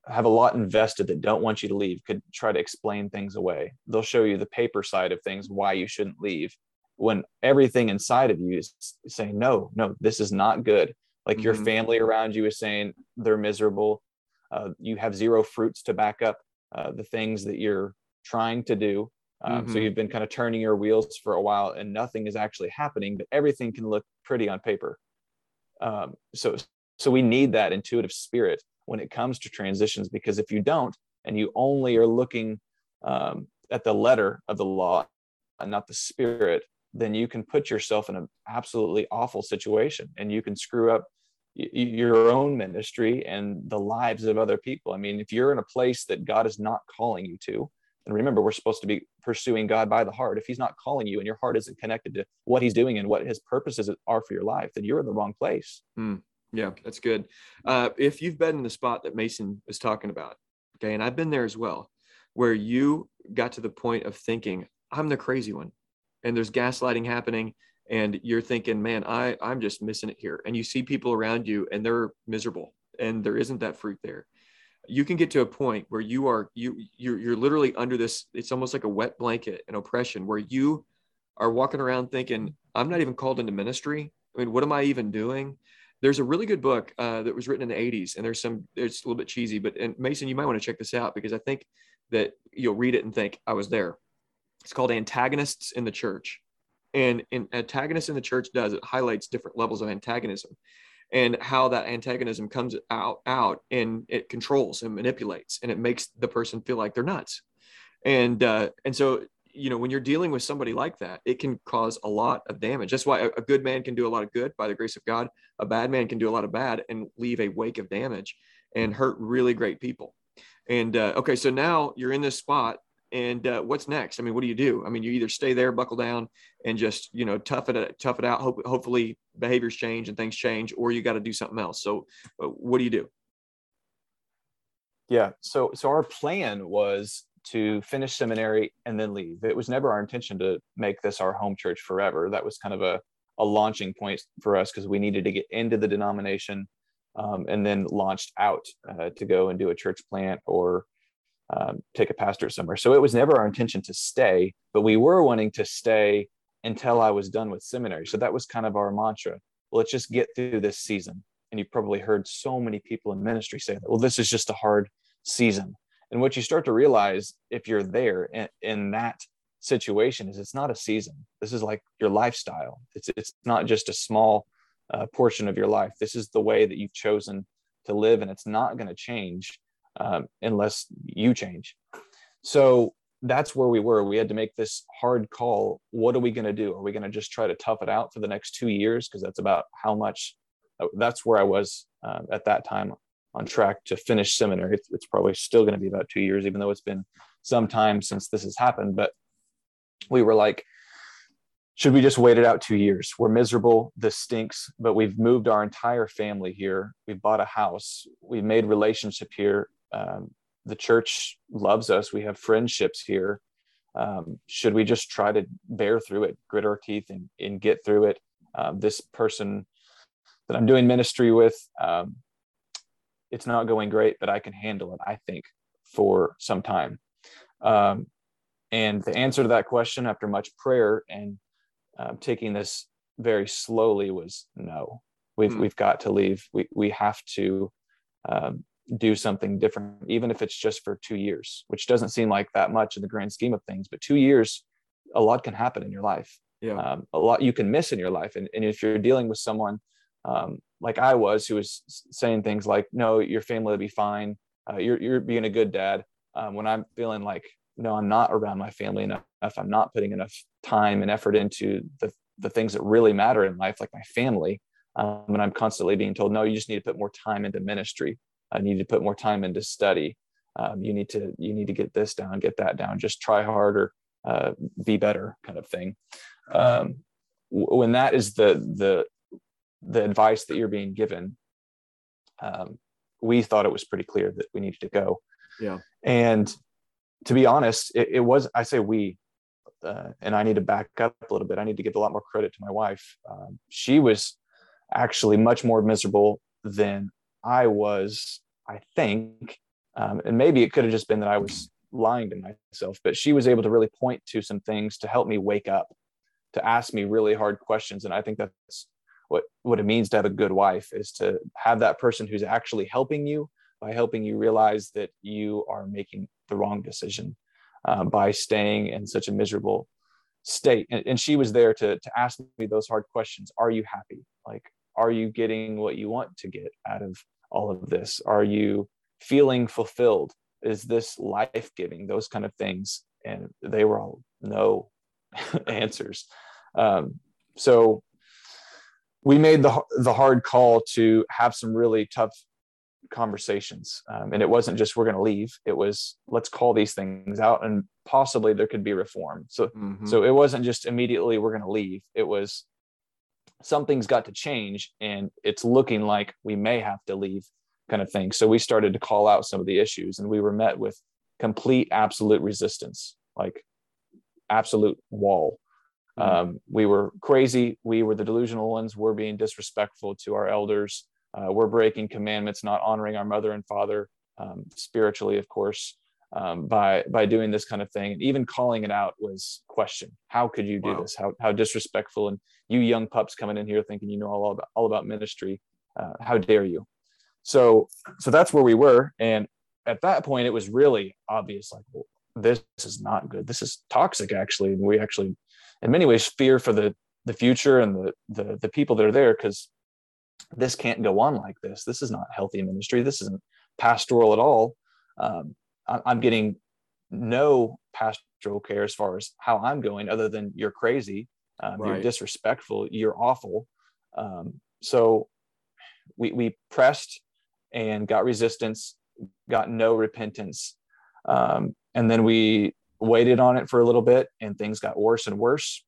have a lot invested that don't want you to leave could try to explain things away. They'll show you the paper side of things, why you shouldn't leave, when everything inside of you is saying, no, no, this is not good. Like mm-hmm. your family around you is saying they're miserable. Uh, you have zero fruits to back up uh, the things that you're trying to do. Um, mm-hmm. So you've been kind of turning your wheels for a while and nothing is actually happening, but everything can look pretty on paper. Um, so, so we need that intuitive spirit when it comes to transitions because if you don't and you only are looking um, at the letter of the law and not the spirit, then you can put yourself in an absolutely awful situation and you can screw up y- your own ministry and the lives of other people. I mean, if you're in a place that God is not calling you to, and remember, we're supposed to be pursuing God by the heart. If He's not calling you and your heart isn't connected to what He's doing and what His purposes are for your life, then you're in the wrong place. Mm, yeah, that's good. Uh, if you've been in the spot that Mason is talking about, okay, and I've been there as well, where you got to the point of thinking, I'm the crazy one, and there's gaslighting happening, and you're thinking, man, I I'm just missing it here, and you see people around you and they're miserable, and there isn't that fruit there. You can get to a point where you are you you're, you're literally under this. It's almost like a wet blanket and oppression, where you are walking around thinking, I'm not even called into ministry. I mean, what am I even doing? There's a really good book uh, that was written in the 80s, and there's some. It's a little bit cheesy, but and Mason, you might want to check this out because I think that you'll read it and think I was there. It's called Antagonists in the Church. And, and antagonists in the church does it highlights different levels of antagonism and how that antagonism comes out out and it controls and manipulates and it makes the person feel like they're nuts and uh, and so you know when you're dealing with somebody like that it can cause a lot of damage that's why a, good man can do a lot of good by the grace of god a bad man can do a lot of bad and leave a wake of damage and hurt really great people and uh, okay, so now you're in this spot, and uh, what's next? I mean, what do you do? I mean, you either stay there, buckle down, and just you know tough it tough it out. Hope, hopefully behaviors change and things change, or you got to do something else. So, uh, what do you do? Yeah. So so our plan was to finish seminary and then leave. It was never our intention to make this our home church forever. That was kind of a a launching point for us because we needed to get into the denomination um, and then launched out uh, to go and do a church plant or um, take a pastor somewhere. So it was never our intention to stay, but we were wanting to stay until I was done with seminary. So that was kind of our mantra. Well, let's just get through this season. And you probably heard so many people in ministry say that, well, this is just a hard season. And what you start to realize if you're there in, in that situation is it's not a season. This is like your lifestyle. It's, it's not just a small uh, portion of your life. This is the way that you've chosen to live, and it's not going to change um, unless you change. So that's where we were. We had to make this hard call. What are we going to do? Are we going to just try to tough it out for the next two years? Because that's about how much. Uh, that's where I was uh, at that time on track to finish seminary. It's, it's probably still going to be about two years, even though it's been some time since this has happened. But we were like, should we just wait it out two years? We're miserable. This stinks, but we've moved our entire family here. We've bought a house. We've made relationship here. Um, the church loves us. We have friendships here. Um, should we just try to bear through it, grit our teeth, and, and get through it? Um, this person that I'm doing ministry with, um, it's not going great, but I can handle it. I think for some time. Um, and the answer to that question, after much prayer and um, taking this very slowly was no we've mm. we've got to leave we we have to um, do something different even if it's just for two years which doesn't seem like that much in the grand scheme of things but two years a lot can happen in your life yeah. Um, a lot you can miss in your life and, and if you're dealing with someone um, like i was who was saying things like no your family will be fine. Uh, you're, you're being a good dad. Um, when i'm feeling like no i'm not around my family enough. I'm not putting enough time and effort into the, the things that really matter in life like my family um, and i'm constantly being told no you just need to put more time into ministry. I need to put more time into study. Um, you need to you need to get this down get that down. Just try harder uh, be better kind of thing. Um, when that is the the the advice that you're being given um, we thought it was pretty clear that we needed to go yeah and to be honest, it, it was, I say we, uh, and I need to back up a little bit. I need to give a lot more credit to my wife. Um, she was actually much more miserable than I was, I think. Um, and maybe it could have just been that I was lying to myself, but she was able to really point to some things to help me wake up, to ask me really hard questions. And I think that's what, what it means to have a good wife is to have that person who's actually helping you by helping you realize that you are making the wrong decision uh, by staying in such a miserable state. And, and she was there to, to ask me those hard questions. Are you happy? Like, are you getting what you want to get out of all of this? Are you feeling fulfilled? is this life giving? Those kind of things. And they were all no answers. Um, so we made the, the hard call to have some really tough conversations. Um, and it wasn't just we're going to leave. It was let's call these things out and possibly there could be reform. So mm-hmm. so it wasn't just immediately we're going to leave. It was something's got to change and it's looking like we may have to leave kind of thing. So we started to call out some of the issues and we were met with complete absolute resistance, like absolute wall. Mm-hmm. Um, we were crazy. We were the delusional ones. We're being disrespectful to our elders. Uh, we're breaking commandments, not honoring our mother and father um, spiritually, of course, um, by by doing this kind of thing. And even calling it out was question. How could you do wow. this? How how disrespectful! And you young pups coming in here thinking you know all about all about ministry. Uh, how dare you? So so that's where we were. And at that point, it was really obvious. Like, well, this is not good. This is toxic, actually. And we actually, in many ways, fear for the the future and the the, the people that are there because this can't go on like this. This is not healthy ministry. This isn't pastoral at all. Um, I'm getting no pastoral care as far as how I'm going, other than you're crazy, um, right. you're disrespectful, you're awful. Um, so we, we pressed and got resistance, got no repentance. Um, and then we waited on it for a little bit and things got worse and worse.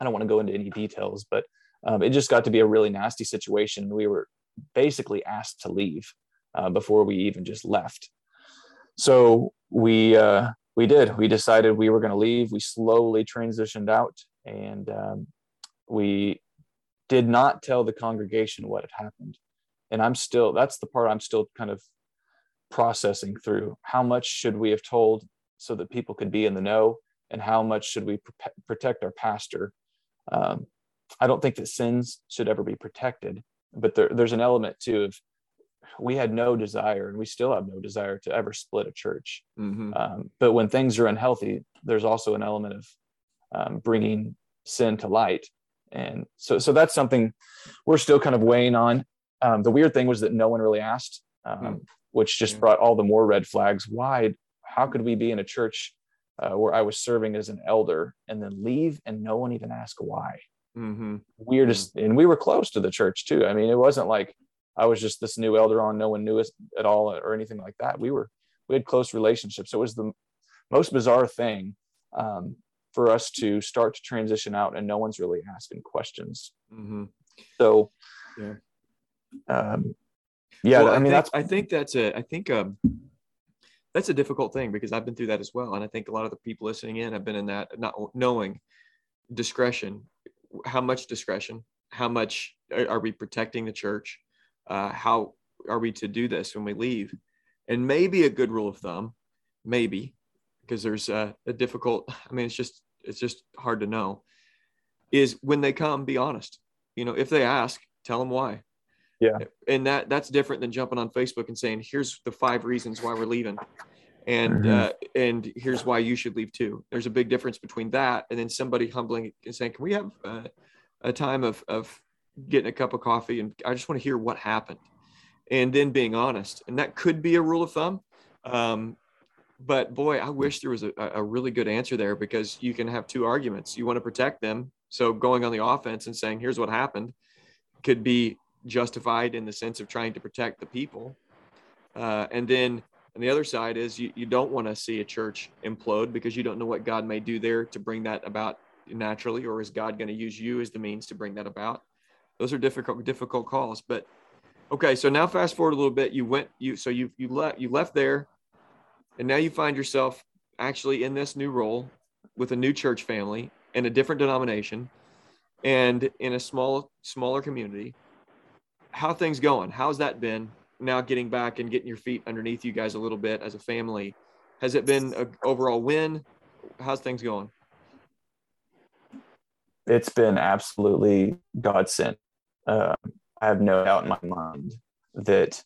I don't want to go into any details, but um, it just got to be a really nasty situation. We were basically asked to leave uh, before we even just left. So we uh, we did. We decided we were going to leave. We slowly transitioned out, and um, we did not tell the congregation what had happened. And I'm still that's the part I'm still kind of processing through. How much should we have told so that people could be in the know, and how much should we pr- protect our pastor? Um, I don't think that sins should ever be protected, but there, there's an element too of we had no desire, and we still have no desire to ever split a church. Mm-hmm. Um, but when things are unhealthy, there's also an element of um, bringing sin to light, and so so that's something we're still kind of weighing on. Um, the weird thing was that no one really asked, mm. which just yeah. brought all the more red flags. Why? How could we be in a church uh, where I was serving as an elder and then leave and no one even ask why? mm-hmm. weirdest mm-hmm. and we were close to the church too i mean it wasn't like i was just this new elder on no one knew us at all or anything like that we were we had close relationships so it was the most bizarre thing um, for us to start to transition out and no one's really asking questions mm-hmm. so yeah um, yeah well, i, mean think, that's i think that's a i think um that's a difficult thing because I've been through that as well. And I think a lot of the people listening in have been in that not knowing discretion how much discretion how much are we protecting the church uh, how are we to do this when we leave and maybe a good rule of thumb maybe because there's a, a difficult i mean it's just it's just hard to know is when they come be honest you know if they ask tell them why yeah and that that's different than jumping on facebook and saying here's the five reasons why we're leaving and mm-hmm. uh, and here's why you should leave too. There's a big difference between that and then somebody humbling and saying, "Can we have uh, a time of of getting a cup of coffee?" And I just want to hear what happened, and then being honest. And that could be a rule of thumb. Um, but boy, I wish there was a, a really good answer there because you can have two arguments. You want to protect them, so going on the offense and saying, "Here's what happened," could be justified in the sense of trying to protect the people, uh, and then and the other side is you, you don't want to see a church implode because you don't know what God may do there to bring that about naturally, or is God going to use you as the means to bring that about? Those are difficult, difficult calls. But okay, so now fast forward a little bit. You went, you so you you left you left there, and now you find yourself actually in this new role with a new church family in a different denomination and in a small smaller community. How things going? How's that been? now getting back and getting your feet underneath you guys a little bit as a family. Has it been an overall win? How's things going? It's been absolutely God sent. Uh, I have no doubt in my mind that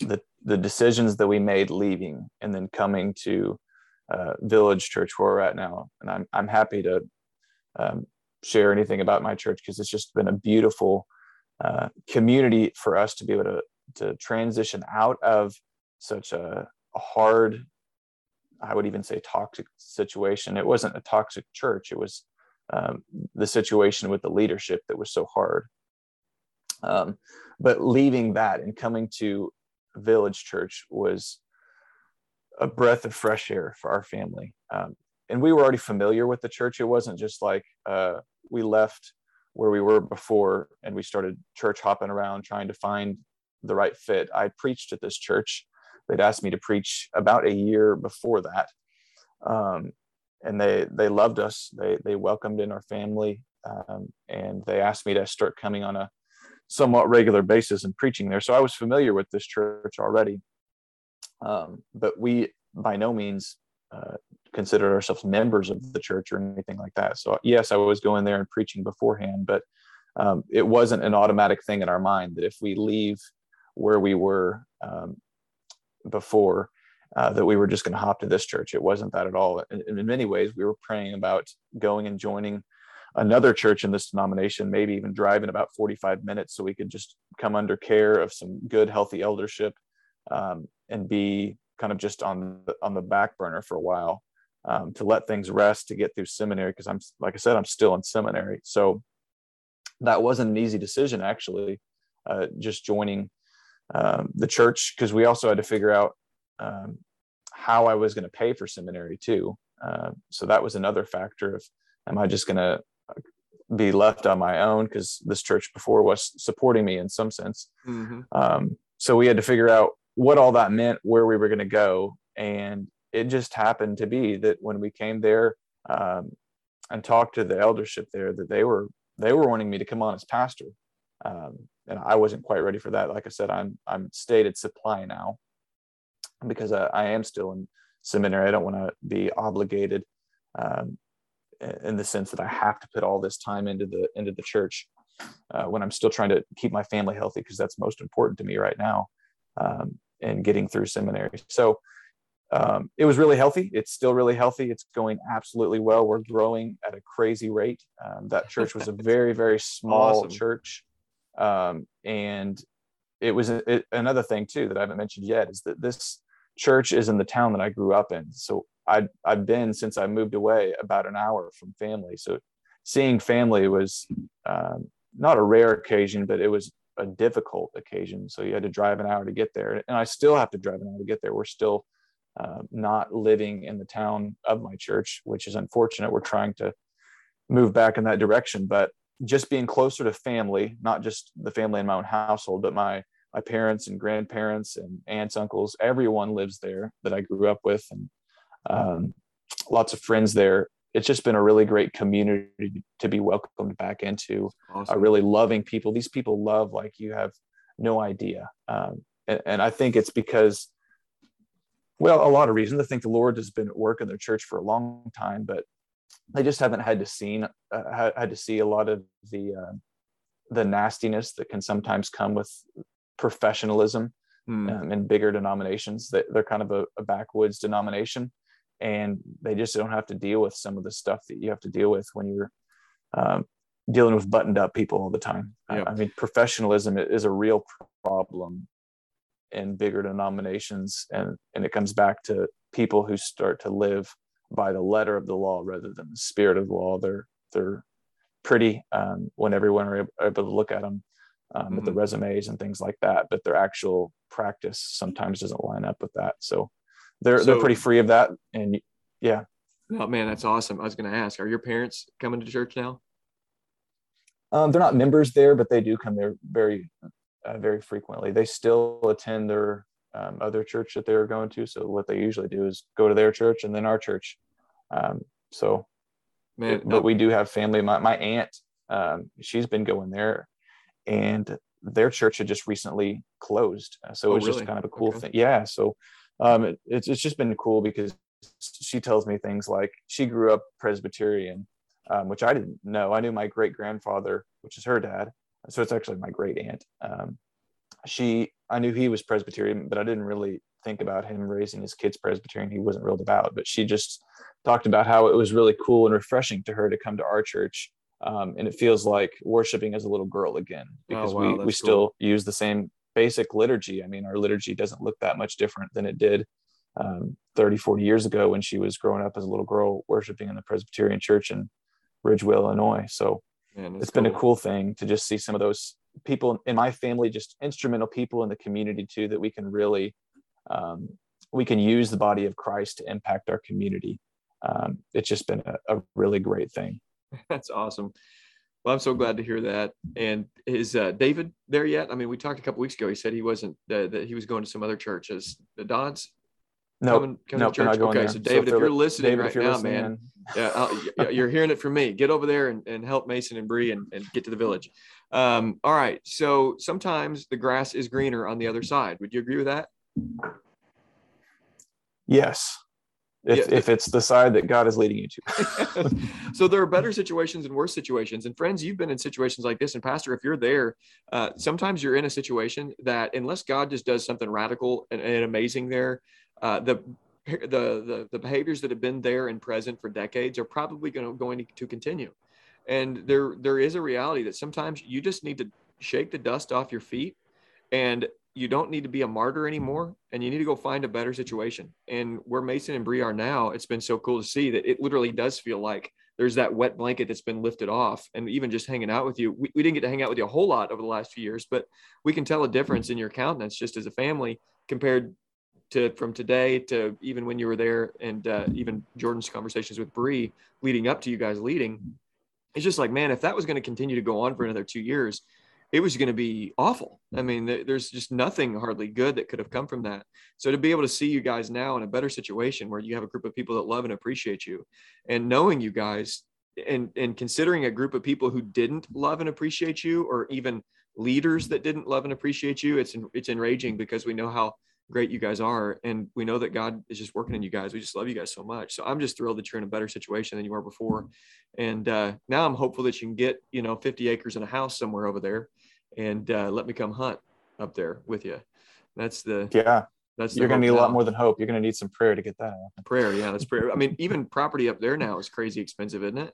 the the decisions that we made leaving and then coming to uh, Village Church where we're at now, and I'm I'm happy to um, share anything about my church because it's just been a beautiful uh, community for us to be able to to transition out of such a a hard, I would even say toxic situation. It wasn't a toxic church. It was um, the situation with the leadership that was so hard. Um, but leaving that and coming to Village Church was a breath of fresh air for our family. Um, and we were already familiar with the church. It wasn't just like uh, we left where we were before and we started church hopping around trying to find the right fit. I preached at this church. They'd asked me to preach about a year before that. Um, and they they loved us. They they welcomed in our family, um, and they asked me to start coming on a somewhat regular basis and preaching there. So I was familiar with this church already, um, but we by no means uh, considered ourselves members of the church or anything like that. So yes, I was going there and preaching beforehand, but um, it wasn't an automatic thing in our mind that if we leave where we were um, before, uh, that we were just going to hop to this church. It wasn't that at all. And, in many ways, we were praying about going and joining another church in this denomination, maybe even driving about 45 minutes so we could just come under care of some good, healthy eldership um, and be kind of just on the, on the back burner for a while um, to let things rest to get through seminary. Because I'm, like I said, I'm still in seminary. So that wasn't an easy decision, actually, uh, just joining um, the church because we also had to figure out um, how I was going to pay for seminary too. Uh, so that was another factor of am I just going to be left on my own because this church before was supporting me in some sense. Mm-hmm. Um, so we had to figure out what all that meant, where we were going to go, and it just happened to be that when we came there um, and talked to the eldership there, that they were they were wanting me to come on as pastor. Um, and I wasn't quite ready for that. Like I said, I'm I'm stated supply now because I, I am still in seminary. I don't want to be obligated um, in the sense that I have to put all this time into the into the church uh, when I'm still trying to keep my family healthy because that's most important to me right now um, and getting through seminary. So um, it was really healthy. It's still really healthy. It's going absolutely well. We're growing at a crazy rate. Um, that church was a very very small awesome. church um, and it was it, another thing too that I haven't mentioned yet is that this church is in the town that I grew up in. So I I've been since I moved away about an hour from family. So seeing family was um, not a rare occasion, but it was a difficult occasion. So you had to drive an hour to get there, and I still have to drive an hour to get there. We're still uh, not living in the town of my church, which is unfortunate. We're trying to move back in that direction, but just being closer to family, not just the family in my own household, but my my parents and grandparents and aunts, uncles, everyone lives there that I grew up with, and um, lots of friends there. It's just been a really great community to be welcomed back into. Awesome. A really loving people. These people love like you have no idea, um, and, and I think it's because well, a lot of reasons. I think the Lord has been at work in their church for a long time, but they just haven't had to seen uh, had to see a lot of the uh, the nastiness that can sometimes come with professionalism hmm. um, in bigger denominations. They, they're kind of a, a, backwoods denomination, and they just don't have to deal with some of the stuff that you have to deal with when you're um, dealing with buttoned up people all the time. Yep. I mean, professionalism is a real problem in bigger denominations, and and it comes back to people who start to live by the letter of the law rather than the spirit of the law. They're they're pretty um, when everyone are able to look at them um, mm-hmm. with the mm-hmm. resumes and things like that, but their actual practice sometimes doesn't line up with that. So they're so, they're pretty free of that, and yeah. Oh man, that's awesome. I was going to ask, are your parents coming to church now? Um, they're not members there, but they do come there very, uh, very frequently. They still attend their um, other church that they're going to. So what they usually do is go to their church and then our church. Um, so, Man, but we do have family. My, my aunt, um, she's been going there and their church had just recently closed. Uh, so oh, it was really? just kind of a cool okay. thing. Yeah. So um, it, it's, it's just been cool because she tells me things like she grew up Presbyterian, um, which I didn't know. I knew my great grandfather, which is her dad. So it's actually my great aunt. Um, she I knew he was Presbyterian, but I didn't really think about him raising his kids Presbyterian. He wasn't real devout, but she just talked about how it was really cool and refreshing to her to come to our church. Um, and it feels like worshiping as a little girl again oh, because oh, wow, we, we cool. still use the same basic liturgy. I mean, our liturgy doesn't look that much different than it did um, 30, 40 years ago when she was growing up as a little girl worshiping in the Presbyterian Church in Ridgeville, Illinois. So Man, it's cool. been a cool thing to just see some of those people in my family, just instrumental people in the community too, that we can really, um, we can use the body of Christ to impact our community. Um, it's just been a, a really great thing. That's awesome. Well, I'm so glad to hear that. And is uh, David there yet? I mean, we talked a couple weeks ago. He said he wasn't uh, that he was going to some other churches. The Dodds. No, nope, nope, to church. okay, there. so David, so if you're listening David, right you're now, listening man, yeah, you're hearing it from me. Get over there and, and help Mason and Bree and, and get to the village. Um, all right. So sometimes the grass is greener on the other side. Would you agree with that? Yes if, yeah. if it's the side that God is leading you to. so there are better situations and worse situations. And friends, you've been in situations like this. And Pastor, if you're there, uh, sometimes you're in a situation that unless God just does something radical and, and amazing there, uh, the, the, the the behaviors that have been there and present for decades are probably going to going to continue. And there there is a reality that sometimes you just need to shake the dust off your feet and you don't need to be a martyr anymore and you need to go find a better situation. And where Mason and Bree are now, it's been so cool to see that it literally does feel like there's that wet blanket that's been lifted off. And even just hanging out with you, we, we didn't get to hang out with you a whole lot over the last few years, but we can tell a difference in your countenance just as a family compared to from today to even when you were there and uh, even Jordan's conversations with Bree leading up to you guys leading. It's just like, man, if that was going to continue to go on for another two years, it was going to be awful. I mean, there's just nothing hardly good that could have come from that. So to be able to see you guys now in a better situation where you have a group of people that love and appreciate you and knowing you guys and, and considering a group of people who didn't love and appreciate you or even leaders that didn't love and appreciate you, it's, it's enraging because we know how great you guys are. And we know that God is just working in you guys. We just love you guys so much. So I'm just thrilled that you're in a better situation than you were before. And uh, now I'm hopeful that you can get, you know, 50 acres and a house somewhere over there and uh, let me come hunt up there with you. That's the yeah. That's you're going to need now. a lot more than hope. You're going to need some prayer to get that. Prayer, yeah, that's prayer. I mean, even property up there now is crazy expensive, isn't it?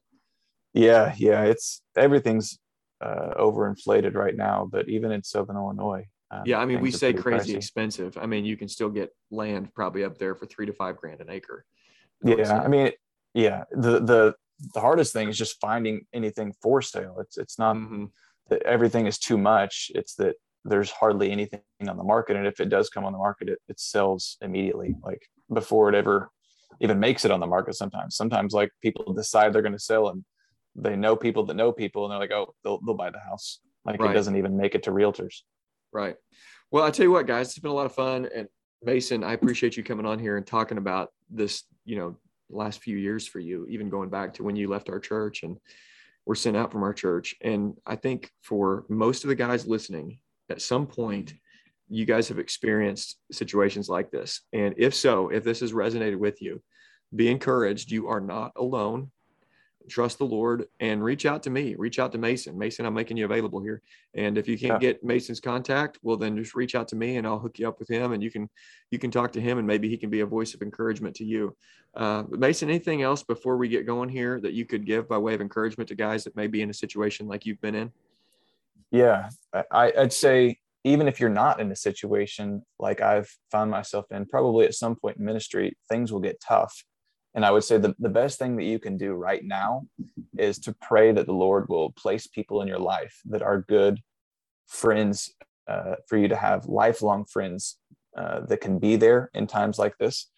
Yeah, yeah. It's everything's uh, overinflated right now, but even in Southern Illinois. Um, yeah, I mean, we say crazy pricey. expensive. I mean, you can still get land probably up there for three to five grand an acre. Yeah, I mean, yeah. The the the hardest thing is just finding anything for sale. It's it's not. Mm-hmm that everything is too much. It's that there's hardly anything on the market. And if it does come on the market, it, it sells immediately, like before it ever even makes it on the market sometimes. Sometimes like people decide they're going to sell and they know people that know people and they're like, oh, they'll, they'll buy the house. Like right. it doesn't even make it to realtors. Right. Well, I tell you what, guys, it's been a lot of fun. And Mason, I appreciate you coming on here and talking about this, you know, last few years for you, even going back to when you left our church and were sent out from our church. And I think for most of the guys listening, at some point, you guys have experienced situations like this. And if so, if this has resonated with you, be encouraged. You are not alone trust the Lord and reach out to me. Reach out to Mason. Mason, I'm making you available here. And if you can't yeah. get Mason's contact, well, then just reach out to me and I'll hook you up with him, and you can you can talk to him, and maybe he can be a voice of encouragement to you. Uh, Mason, anything else before we get going here that you could give by way of encouragement to guys that may be in a situation like you've been in? Yeah, I, I'd say even if you're not in a situation like I've found myself in, probably at some point in ministry, things will get tough and I would say the, the best thing that you can do right now is to pray that the Lord will place people in your life that are good friends uh, for you to have lifelong friends uh, that can be there in times like this.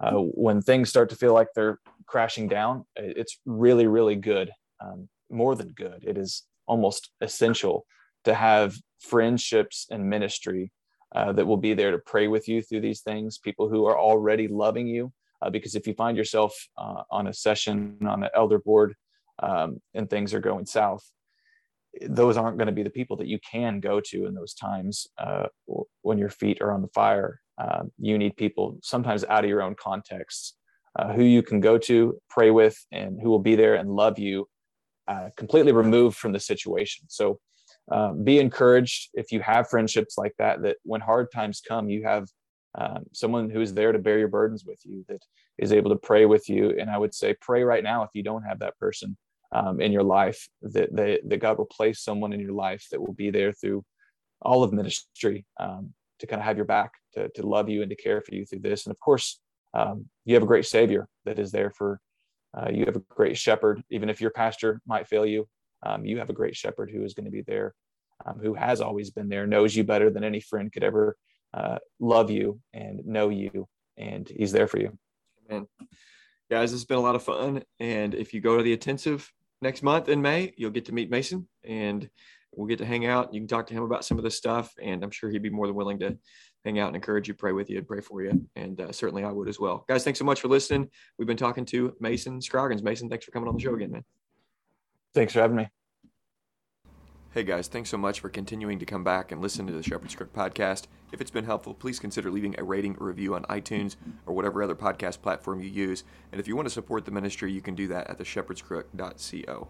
Uh, when things start to feel like they're crashing down, it's really, really good. Um, more than good. It is almost essential to have friendships and ministry uh, that will be there to pray with you through these things, people who are already loving you uh, because if you find yourself uh, on a session on an elder board um, and things are going south, those aren't going to be the people that you can go to in those times uh, when your feet are on the fire. Um, you need people sometimes out of your own context uh, who you can go to, pray with, and who will be there and love you, uh, completely removed from the situation. So. Um, be encouraged if you have friendships like that that when hard times come you have um, someone who is there to bear your burdens with you, that is able to pray with you. And I would say, pray right now if you don't have that person um, in your life, that, that, that God will place someone in your life that will be there through all of ministry um, to kind of have your back, to, to love you and to care for you through this. And of course, um, you have a great Savior that is there for. Uh, you have a great shepherd, even if your pastor might fail you. Um, you have a great shepherd who is going to be there, um, who has always been there, knows you better than any friend could ever uh, love you and know you, and he's there for you. Man, guys, this has been a lot of fun. And if you go to the intensive next month in May, you'll get to meet Mason and we'll get to hang out. You can talk to him about some of this stuff, and I'm sure he'd be more than willing to hang out and encourage you, pray with you, and pray for you. And uh, certainly I would as well. Guys, thanks so much for listening. We've been talking to Mason Scroggins. Mason, thanks for coming on the show again, man. Thanks for having me. Hey guys, thanks so much for continuing to come back and listen to the Shepherd's Crook podcast. If it's been helpful, please consider leaving a rating or review on iTunes or whatever other podcast platform you use. And if you want to support the ministry, you can do that at theshepherdscrook.co.